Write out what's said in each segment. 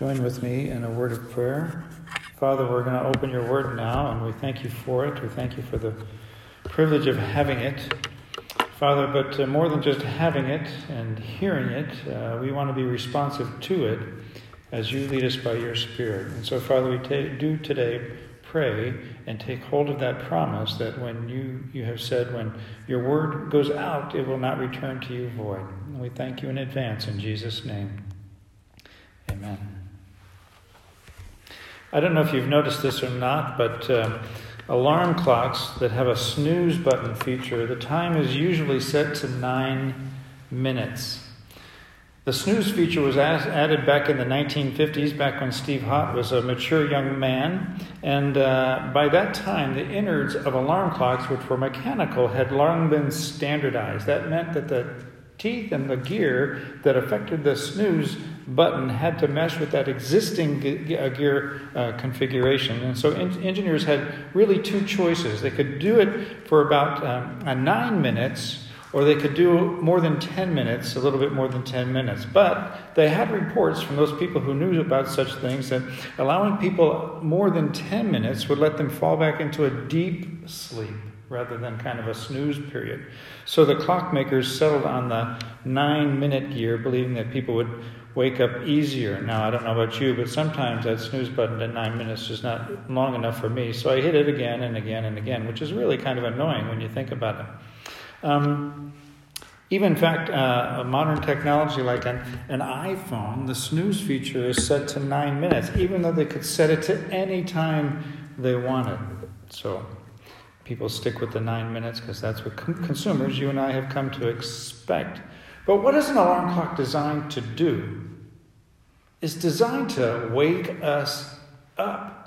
Join with me in a word of prayer. Father, we're going to open your word now, and we thank you for it. We thank you for the privilege of having it. Father, but uh, more than just having it and hearing it, uh, we want to be responsive to it as you lead us by your Spirit. And so, Father, we do today pray and take hold of that promise that when you, you have said, when your word goes out, it will not return to you void. And we thank you in advance in Jesus' name. Amen. I don't know if you've noticed this or not, but uh, alarm clocks that have a snooze button feature, the time is usually set to nine minutes. The snooze feature was added back in the 1950s, back when Steve Hott was a mature young man. And uh, by that time, the innards of alarm clocks, which were mechanical, had long been standardized. That meant that the teeth and the gear that affected the snooze button had to mesh with that existing uh, gear uh, configuration. And so en- engineers had really two choices. They could do it for about um, nine minutes, or they could do more than 10 minutes, a little bit more than 10 minutes. But they had reports from those people who knew about such things that allowing people more than 10 minutes would let them fall back into a deep sleep rather than kind of a snooze period. So the clockmakers settled on the nine minute gear, believing that people would wake up easier. Now, I don't know about you, but sometimes that snooze button at nine minutes is not long enough for me. So I hit it again and again and again, which is really kind of annoying when you think about it. Um, even in fact, uh, a modern technology like an, an iPhone, the snooze feature is set to nine minutes, even though they could set it to any time they wanted. So people stick with the nine minutes because that's what con- consumers, you and I, have come to expect. But what is an alarm clock designed to do? It's designed to wake us up.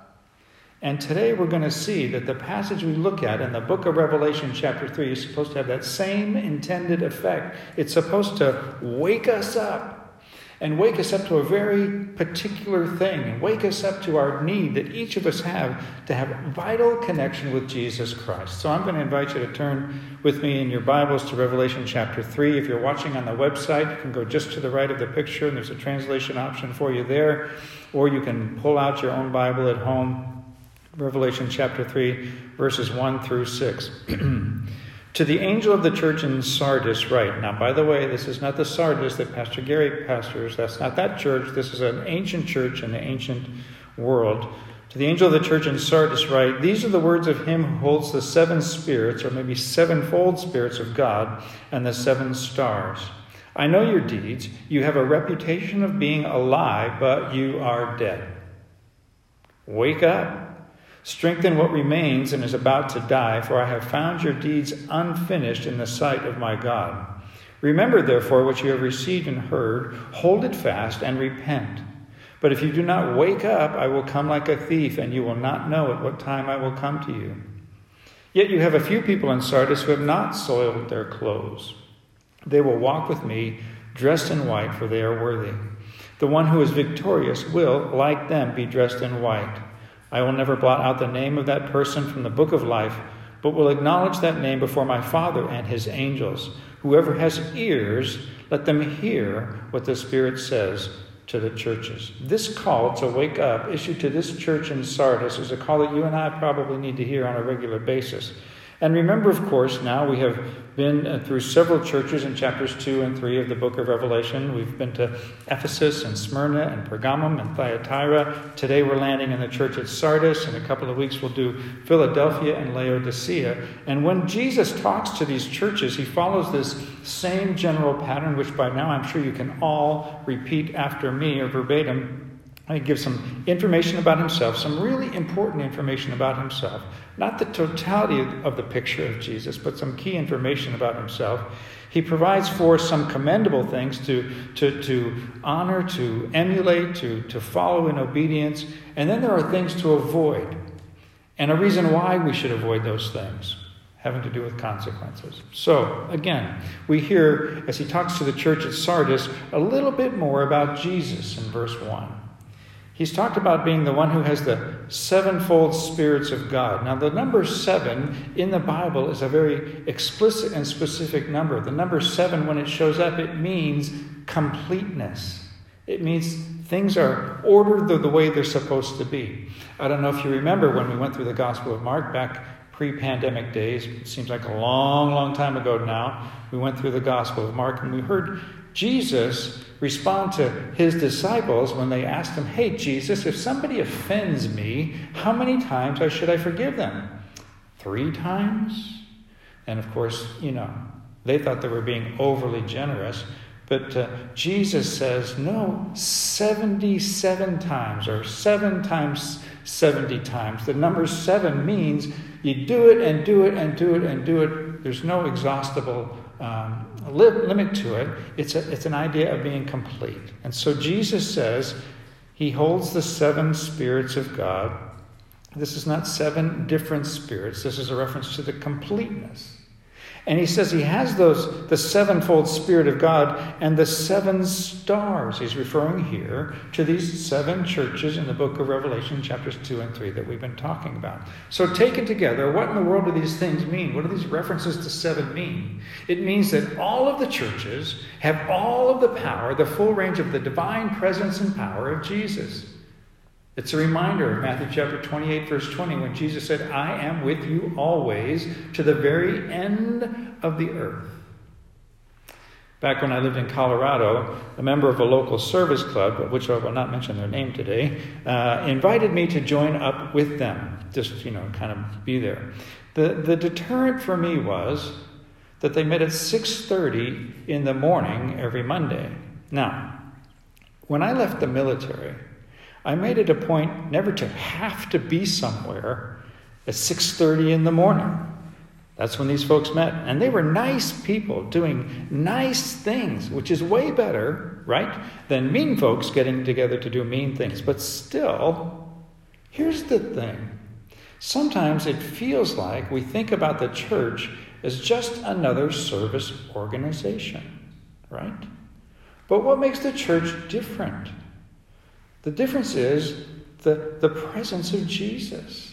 And today we're going to see that the passage we look at in the book of Revelation, chapter 3, is supposed to have that same intended effect. It's supposed to wake us up and wake us up to a very particular thing and wake us up to our need that each of us have to have vital connection with Jesus Christ. So I'm going to invite you to turn with me in your Bibles to Revelation chapter 3. If you're watching on the website, you can go just to the right of the picture and there's a translation option for you there, or you can pull out your own Bible at home. Revelation chapter 3, verses 1 through 6. To the angel of the church in Sardis, write. Now, by the way, this is not the Sardis that Pastor Gary pastors. That's not that church. This is an ancient church in the ancient world. To the angel of the church in Sardis, write These are the words of him who holds the seven spirits, or maybe sevenfold spirits of God, and the seven stars. I know your deeds. You have a reputation of being alive, but you are dead. Wake up. Strengthen what remains and is about to die, for I have found your deeds unfinished in the sight of my God. Remember, therefore, what you have received and heard, hold it fast, and repent. But if you do not wake up, I will come like a thief, and you will not know at what time I will come to you. Yet you have a few people in Sardis who have not soiled their clothes. They will walk with me, dressed in white, for they are worthy. The one who is victorious will, like them, be dressed in white. I will never blot out the name of that person from the book of life, but will acknowledge that name before my Father and his angels. Whoever has ears, let them hear what the Spirit says to the churches. This call to wake up, issued to this church in Sardis, is a call that you and I probably need to hear on a regular basis. And remember, of course, now we have been uh, through several churches in chapters 2 and 3 of the book of Revelation. We've been to Ephesus and Smyrna and Pergamum and Thyatira. Today we're landing in the church at Sardis. In a couple of weeks we'll do Philadelphia and Laodicea. And when Jesus talks to these churches, he follows this same general pattern, which by now I'm sure you can all repeat after me or verbatim. He gives some information about himself, some really important information about himself. Not the totality of the picture of Jesus, but some key information about himself. He provides for some commendable things to, to, to honor, to emulate, to, to follow in obedience. And then there are things to avoid. And a reason why we should avoid those things having to do with consequences. So, again, we hear as he talks to the church at Sardis a little bit more about Jesus in verse 1. He's talked about being the one who has the sevenfold spirits of God. Now, the number seven in the Bible is a very explicit and specific number. The number seven, when it shows up, it means completeness. It means Things are ordered the, the way they're supposed to be. I don't know if you remember when we went through the Gospel of Mark back pre pandemic days. It seems like a long, long time ago now. We went through the Gospel of Mark and we heard Jesus respond to his disciples when they asked him, Hey, Jesus, if somebody offends me, how many times should I forgive them? Three times? And of course, you know, they thought they were being overly generous. But uh, Jesus says, no, 77 times or seven times 70 times. The number seven means you do it and do it and do it and do it. There's no exhaustible um, limit to it. It's, a, it's an idea of being complete. And so Jesus says he holds the seven spirits of God. This is not seven different spirits, this is a reference to the completeness. And he says he has those, the sevenfold Spirit of God and the seven stars. He's referring here to these seven churches in the book of Revelation, chapters 2 and 3, that we've been talking about. So, taken together, what in the world do these things mean? What do these references to seven mean? It means that all of the churches have all of the power, the full range of the divine presence and power of Jesus. It's a reminder of Matthew chapter 28, verse 20, when Jesus said, I am with you always to the very end of the earth. Back when I lived in Colorado, a member of a local service club, which I will not mention their name today, uh, invited me to join up with them, just, you know, kind of be there. The, the deterrent for me was that they met at 6.30 in the morning every Monday. Now, when I left the military, I made it a point never to have to be somewhere at 6:30 in the morning. That's when these folks met. And they were nice people doing nice things, which is way better, right, than mean folks getting together to do mean things. But still, here's the thing. Sometimes it feels like we think about the church as just another service organization, right? But what makes the church different? The difference is the, the presence of Jesus.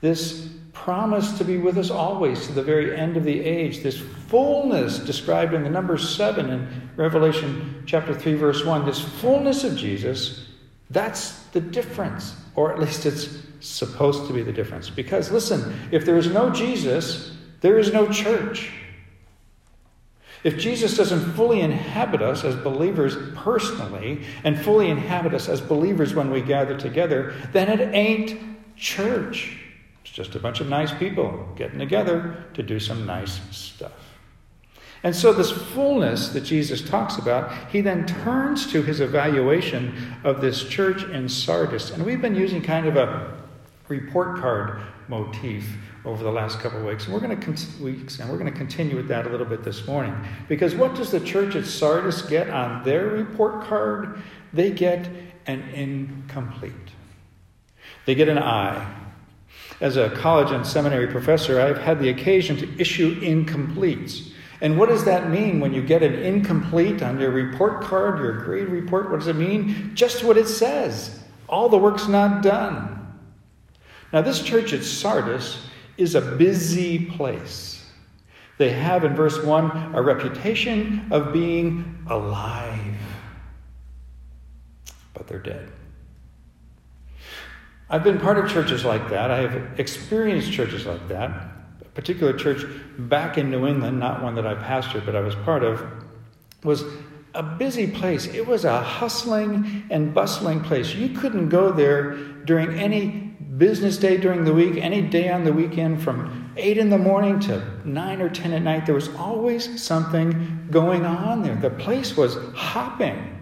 This promise to be with us always to the very end of the age. This fullness described in the number seven in Revelation chapter 3, verse 1. This fullness of Jesus, that's the difference. Or at least it's supposed to be the difference. Because listen, if there is no Jesus, there is no church. If Jesus doesn't fully inhabit us as believers personally and fully inhabit us as believers when we gather together, then it ain't church. It's just a bunch of nice people getting together to do some nice stuff. And so, this fullness that Jesus talks about, he then turns to his evaluation of this church in Sardis. And we've been using kind of a report card motif over the last couple of weeks. And we're going to con- weeks, and we're going to continue with that a little bit this morning. Because what does the church at Sardis get on their report card? They get an incomplete. They get an I. As a college and seminary professor, I've had the occasion to issue incompletes. And what does that mean when you get an incomplete on your report card, your grade report? What does it mean? Just what it says. All the work's not done. Now, this church at Sardis is a busy place. They have, in verse 1, a reputation of being alive, but they're dead. I've been part of churches like that. I have experienced churches like that. A particular church back in New England, not one that I pastored, but I was part of, was a busy place. It was a hustling and bustling place. You couldn't go there during any business day during the week, any day on the weekend from 8 in the morning to 9 or 10 at night, there was always something going on there. The place was hopping.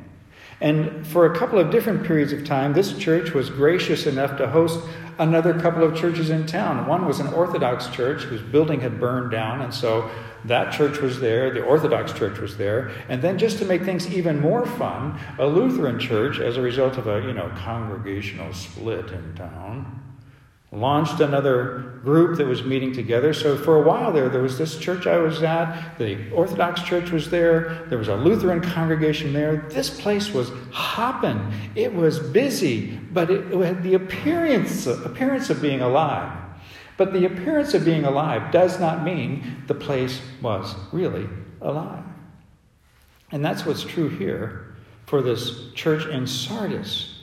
And for a couple of different periods of time, this church was gracious enough to host another couple of churches in town. One was an Orthodox church whose building had burned down, and so that church was there, the Orthodox church was there, and then just to make things even more fun, a Lutheran church, as a result of a you know congregational split in town, launched another group that was meeting together. So for a while there, there was this church I was at, the Orthodox church was there, there was a Lutheran congregation there. This place was hopping. It was busy, but it, had the appearance, appearance of being alive. But the appearance of being alive does not mean the place was really alive. And that's what's true here for this church in Sardis.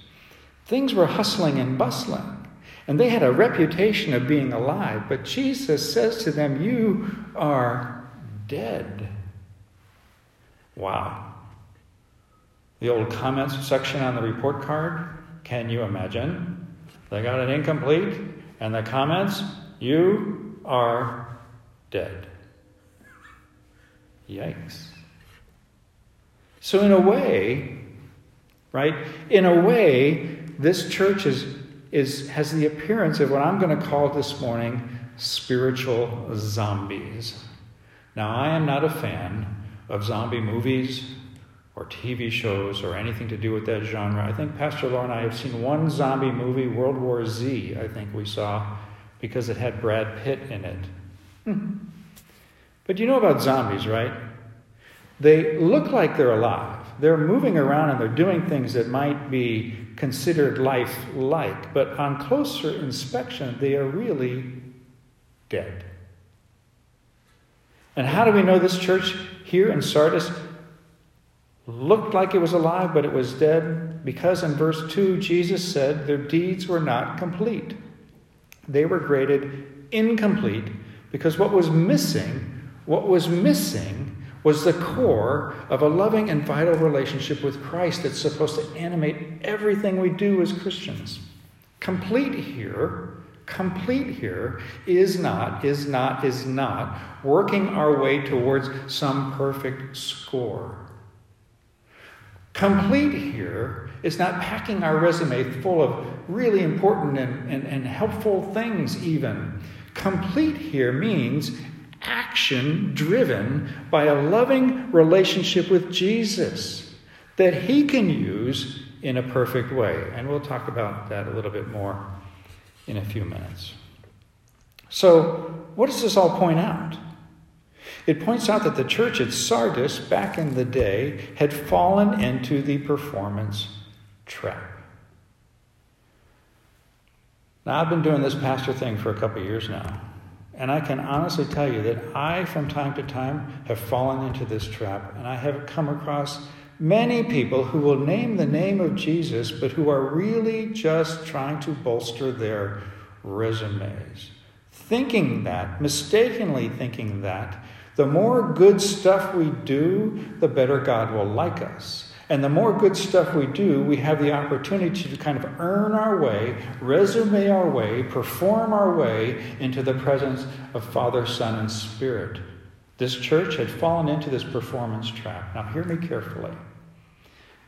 Things were hustling and bustling, and they had a reputation of being alive, but Jesus says to them, You are dead. Wow. The old comments section on the report card, can you imagine? They got it incomplete, and the comments, You are dead. Yikes. So, in a way, right, in a way, this church is, is, has the appearance of what I'm going to call this morning spiritual zombies. Now, I am not a fan of zombie movies or TV shows or anything to do with that genre. I think Pastor Laura and I have seen one zombie movie, World War Z, I think we saw, because it had Brad Pitt in it. Hmm. But you know about zombies, right? They look like they're alive. They're moving around and they're doing things that might be considered life like, but on closer inspection, they are really dead. And how do we know this church here in Sardis looked like it was alive, but it was dead? Because in verse 2, Jesus said their deeds were not complete. They were graded incomplete because what was missing, what was missing was the core of a loving and vital relationship with Christ that's supposed to animate everything we do as Christians. Complete here, complete here is not, is not, is not working our way towards some perfect score. Complete here is not packing our resume full of really important and, and, and helpful things, even. Complete here means action driven by a loving relationship with Jesus that he can use in a perfect way. And we'll talk about that a little bit more in a few minutes. So, what does this all point out? It points out that the church at Sardis back in the day had fallen into the performance trap. Now, I've been doing this pastor thing for a couple years now. And I can honestly tell you that I, from time to time, have fallen into this trap. And I have come across many people who will name the name of Jesus, but who are really just trying to bolster their resumes. Thinking that, mistakenly thinking that, the more good stuff we do, the better God will like us. And the more good stuff we do, we have the opportunity to kind of earn our way, resume our way, perform our way into the presence of Father, Son, and Spirit. This church had fallen into this performance trap. Now, hear me carefully.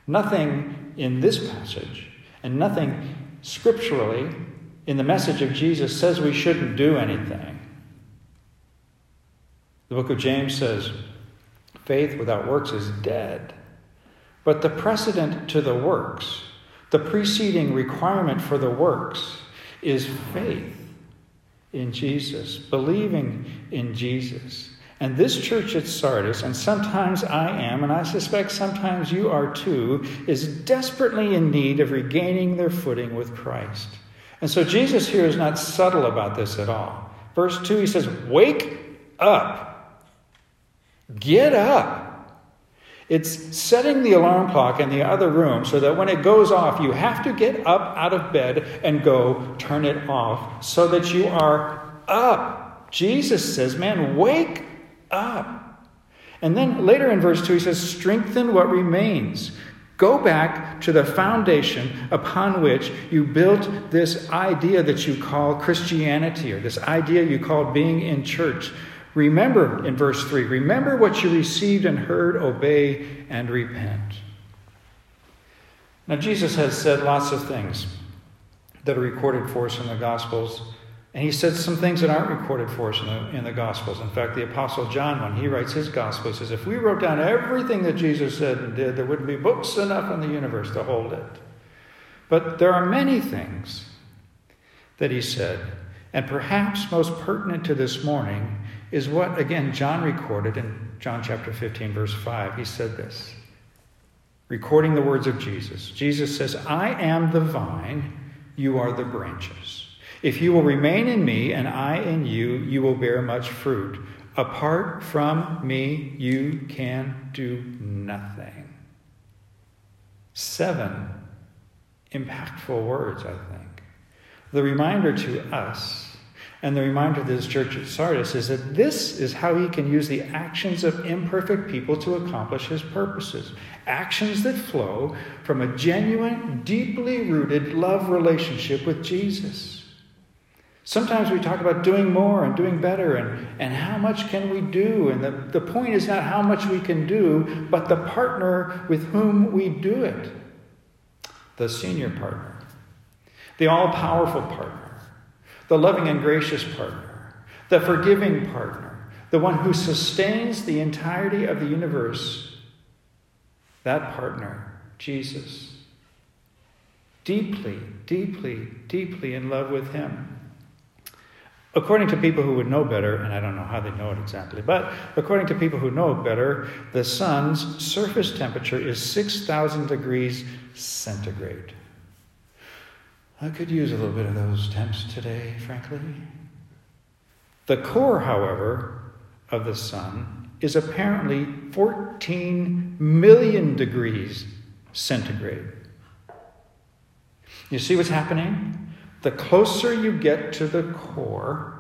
Nothing in this passage and nothing scripturally in the message of Jesus says we shouldn't do anything. The book of James says, faith without works is dead. But the precedent to the works, the preceding requirement for the works, is faith in Jesus, believing in Jesus. And this church at Sardis, and sometimes I am, and I suspect sometimes you are too, is desperately in need of regaining their footing with Christ. And so Jesus here is not subtle about this at all. Verse 2, he says, Wake up, get up. It's setting the alarm clock in the other room so that when it goes off, you have to get up out of bed and go turn it off so that you are up. Jesus says, Man, wake up. And then later in verse 2, he says, Strengthen what remains. Go back to the foundation upon which you built this idea that you call Christianity or this idea you call being in church. Remember, in verse 3, remember what you received and heard, obey, and repent. Now, Jesus has said lots of things that are recorded for us in the Gospels, and he said some things that aren't recorded for us in the, in the Gospels. In fact, the Apostle John, when he writes his Gospel, says, If we wrote down everything that Jesus said and did, there wouldn't be books enough in the universe to hold it. But there are many things that he said, and perhaps most pertinent to this morning is what, again, John recorded in John chapter 15, verse 5. He said this, recording the words of Jesus. Jesus says, I am the vine, you are the branches. If you will remain in me and I in you, you will bear much fruit. Apart from me, you can do nothing. Seven impactful words, I think. The reminder to us and the reminder to this church at Sardis is that this is how he can use the actions of imperfect people to accomplish his purposes. Actions that flow from a genuine, deeply rooted love relationship with Jesus. Sometimes we talk about doing more and doing better and, and how much can we do. And the, the point is not how much we can do, but the partner with whom we do it. The senior partner, the all powerful partner the loving and gracious partner, the forgiving partner, the one who sustains the entirety of the universe. That partner, Jesus. Deeply, deeply, deeply in love with Him. According to people who would know better, and I don't know how they know it exactly, but according to people who know better, the sun's surface temperature is 6,000 degrees centigrade. I could use a little bit of those temps today, frankly. The core, however, of the sun is apparently 14 million degrees centigrade. You see what's happening? The closer you get to the core,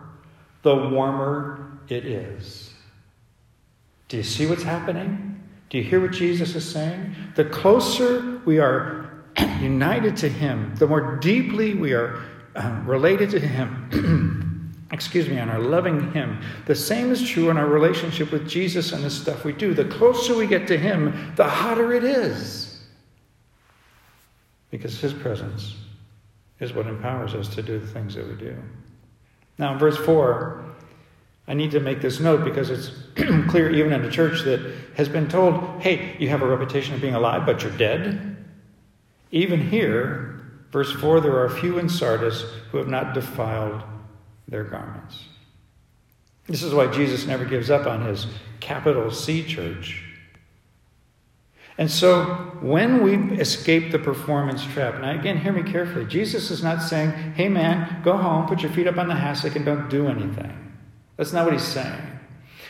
the warmer it is. Do you see what's happening? Do you hear what Jesus is saying? The closer we are united to Him, the more deeply we are uh, related to Him, excuse me, and are loving Him, the same is true in our relationship with Jesus and the stuff we do. The closer we get to Him, the hotter it is. Because His presence is what empowers us to do the things that we do. Now, in verse 4, I need to make this note because it's clear even in a church that has been told, hey, you have a reputation of being alive, but you're dead. Even here, verse 4 there are few in Sardis who have not defiled their garments. This is why Jesus never gives up on his capital C church. And so, when we escape the performance trap, now again, hear me carefully. Jesus is not saying, hey man, go home, put your feet up on the hassock, and don't do anything. That's not what he's saying.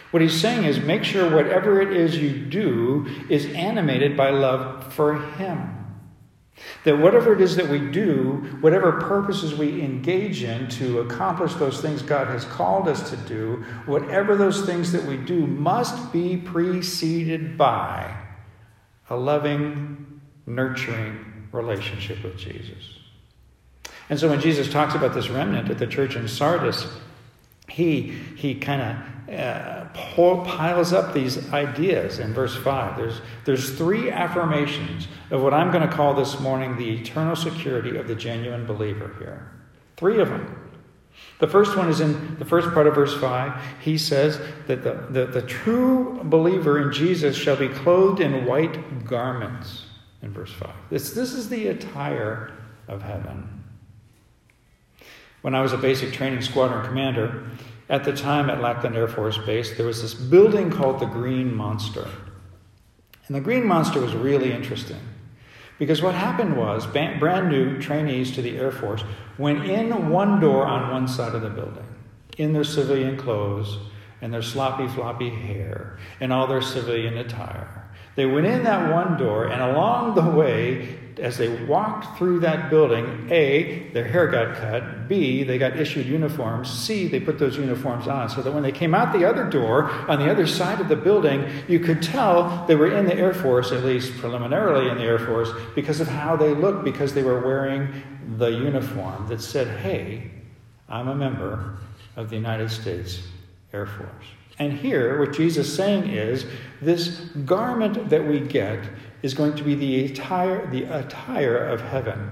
What he's saying is make sure whatever it is you do is animated by love for him. That whatever it is that we do, whatever purposes we engage in to accomplish those things God has called us to do, whatever those things that we do must be preceded by a loving, nurturing relationship with Jesus. And so when Jesus talks about this remnant at the church in Sardis, he, he kind of uh, piles up these ideas in verse 5. There's, there's three affirmations of what I'm going to call this morning the eternal security of the genuine believer here. Three of them. The first one is in the first part of verse 5. He says that the, the, the true believer in Jesus shall be clothed in white garments, in verse 5. This, this is the attire of heaven. When I was a basic training squadron commander, at the time at Lackland Air Force Base, there was this building called the Green Monster. And the Green Monster was really interesting because what happened was brand new trainees to the Air Force went in one door on one side of the building in their civilian clothes and their sloppy, floppy hair and all their civilian attire. They went in that one door, and along the way, as they walked through that building, A, their hair got cut, B, they got issued uniforms, C, they put those uniforms on, so that when they came out the other door on the other side of the building, you could tell they were in the Air Force, at least preliminarily in the Air Force, because of how they looked, because they were wearing the uniform that said, hey, I'm a member of the United States Air Force. And here, what Jesus is saying is this garment that we get is going to be the attire, the attire of heaven.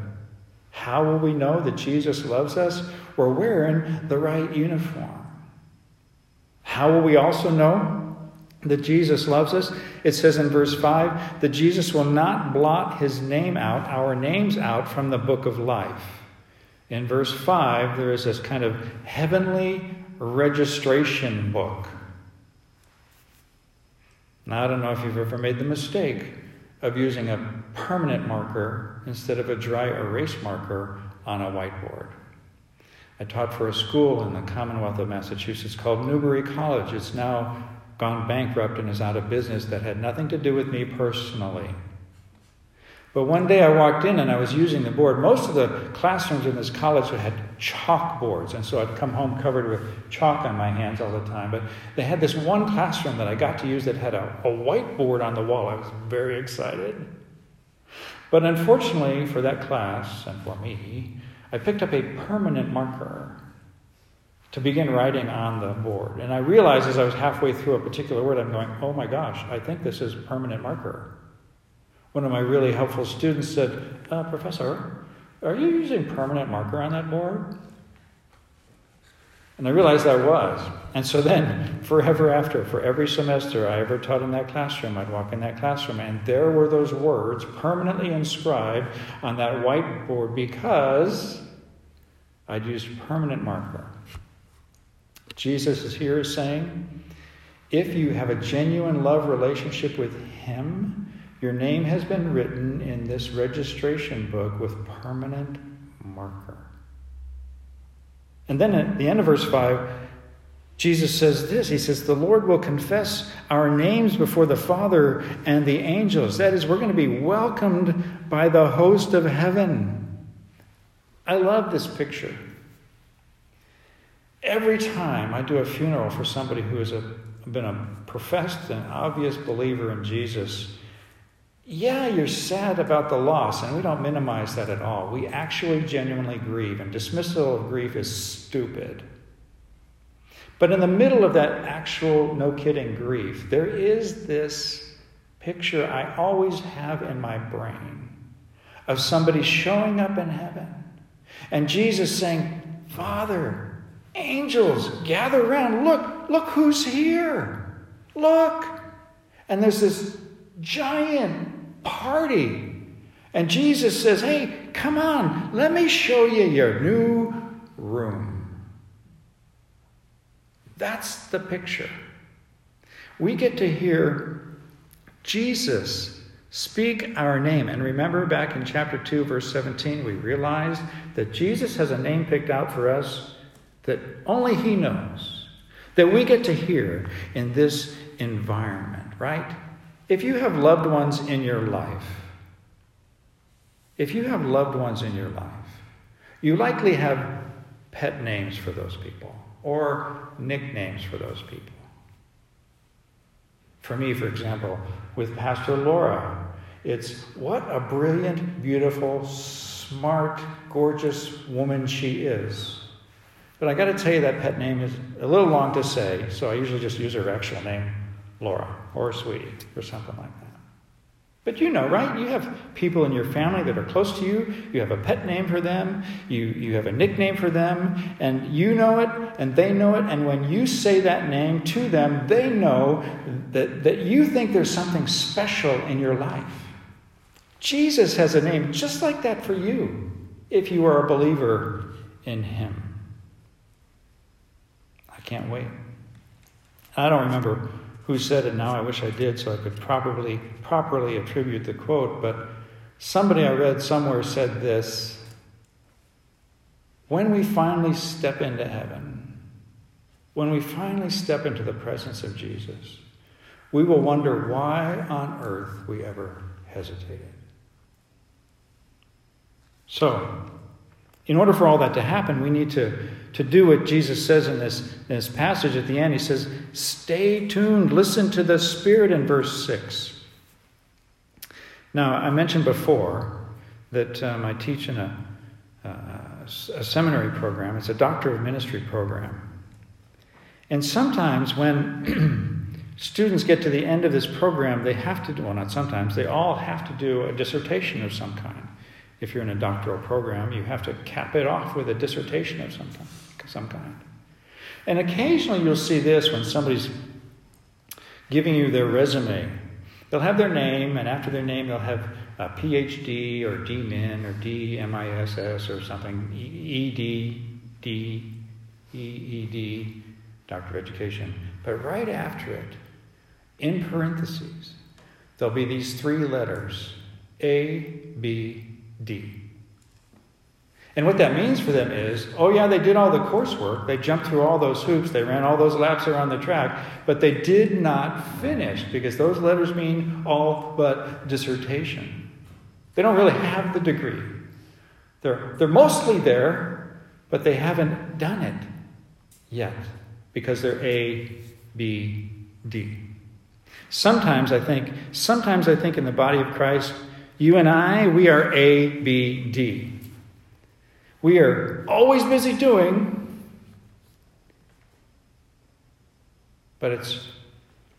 How will we know that Jesus loves us? We're wearing the right uniform. How will we also know that Jesus loves us? It says in verse 5 that Jesus will not blot his name out, our names out, from the book of life. In verse 5, there is this kind of heavenly registration book now, I don't know if you've ever made the mistake of using a permanent marker instead of a dry erase marker on a whiteboard. I taught for a school in the Commonwealth of Massachusetts called Newbury College. It's now gone bankrupt and is out of business that had nothing to do with me personally. But one day I walked in and I was using the board. Most of the classrooms in this college had chalkboards, and so I'd come home covered with chalk on my hands all the time. But they had this one classroom that I got to use that had a, a whiteboard on the wall. I was very excited. But unfortunately for that class and for me, I picked up a permanent marker to begin writing on the board. And I realized as I was halfway through a particular word, I'm going, oh my gosh, I think this is permanent marker. One of my really helpful students said, uh, Professor, are you using permanent marker on that board? And I realized I was. And so then, forever after, for every semester I ever taught in that classroom, I'd walk in that classroom, and there were those words permanently inscribed on that whiteboard because I'd used permanent marker. Jesus is here saying, if you have a genuine love relationship with Him, your name has been written in this registration book with permanent marker. And then at the end of verse 5, Jesus says this He says, The Lord will confess our names before the Father and the angels. That is, we're going to be welcomed by the host of heaven. I love this picture. Every time I do a funeral for somebody who has a, been a professed and obvious believer in Jesus, yeah, you're sad about the loss, and we don't minimize that at all. We actually genuinely grieve, and dismissal of grief is stupid. But in the middle of that actual, no kidding grief, there is this picture I always have in my brain of somebody showing up in heaven and Jesus saying, Father, angels, gather around. Look, look who's here. Look. And there's this giant party. And Jesus says, Hey, come on, let me show you your new room. That's the picture. We get to hear Jesus speak our name. And remember back in chapter 2, verse 17, we realized that Jesus has a name picked out for us that only He knows, that we get to hear in this environment, right? If you have loved ones in your life, if you have loved ones in your life, you likely have pet names for those people or nicknames for those people. For me, for example, with Pastor Laura, it's what a brilliant, beautiful, smart, gorgeous woman she is. But I got to tell you, that pet name is a little long to say, so I usually just use her actual name. Laura or Sweetie or something like that. But you know, right? You have people in your family that are close to you. You have a pet name for them. You, you have a nickname for them. And you know it, and they know it. And when you say that name to them, they know that, that you think there's something special in your life. Jesus has a name just like that for you if you are a believer in Him. I can't wait. I don't remember who said it now. I wish I did so I could properly, properly attribute the quote, but somebody I read somewhere said this When we finally step into heaven, when we finally step into the presence of Jesus, we will wonder why on earth we ever hesitated. So, in order for all that to happen, we need to, to do what Jesus says in this, in this passage at the end. He says, Stay tuned, listen to the Spirit in verse 6. Now, I mentioned before that um, I teach in a, a seminary program, it's a Doctor of Ministry program. And sometimes when students get to the end of this program, they have to do, well, not sometimes, they all have to do a dissertation of some kind if you're in a doctoral program, you have to cap it off with a dissertation of some, some kind. And occasionally you'll see this when somebody's giving you their resume. They'll have their name, and after their name, they'll have a PhD or DMin or DMISS or something, ED, D, EED, Doctor of Education. But right after it, in parentheses, there'll be these three letters A, B, D. And what that means for them is, oh, yeah, they did all the coursework. They jumped through all those hoops. They ran all those laps around the track, but they did not finish because those letters mean all but dissertation. They don't really have the degree. They're, they're mostly there, but they haven't done it yet because they're A, B, D. Sometimes I think, sometimes I think in the body of Christ, you and I, we are A, B, D. We are always busy doing, but it's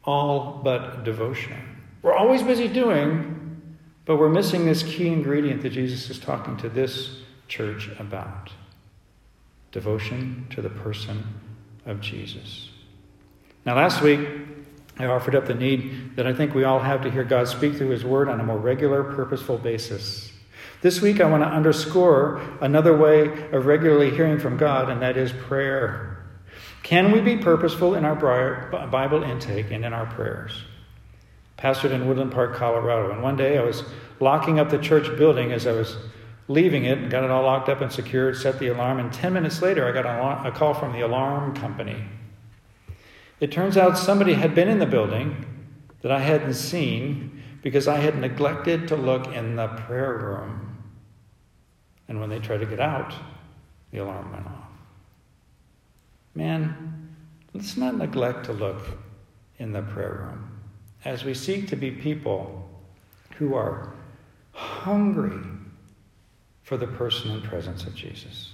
all but devotion. We're always busy doing, but we're missing this key ingredient that Jesus is talking to this church about devotion to the person of Jesus. Now, last week, I offered up the need that I think we all have to hear God speak through His Word on a more regular, purposeful basis. This week, I want to underscore another way of regularly hearing from God, and that is prayer. Can we be purposeful in our Bible intake and in our prayers? Pastored in Woodland Park, Colorado, and one day I was locking up the church building as I was leaving it and got it all locked up and secured, set the alarm, and 10 minutes later I got a call from the alarm company. It turns out somebody had been in the building that I hadn't seen because I had neglected to look in the prayer room. And when they tried to get out, the alarm went off. Man, let's not neglect to look in the prayer room as we seek to be people who are hungry for the person and presence of Jesus.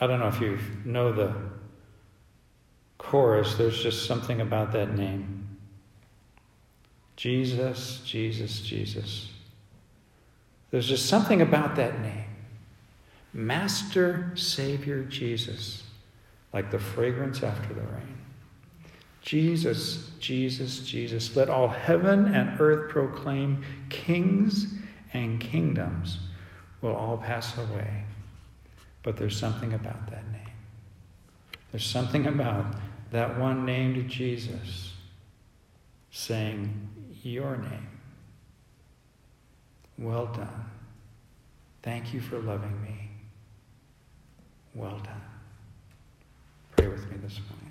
I don't know if you know the chorus, there's just something about that name. Jesus, Jesus, Jesus. There's just something about that name. Master, Savior, Jesus, like the fragrance after the rain. Jesus, Jesus, Jesus. Let all heaven and earth proclaim kings and kingdoms will all pass away. But there's something about that name. There's something about that one named Jesus saying, Your name. Well done. Thank you for loving me. Well done. Pray with me this morning.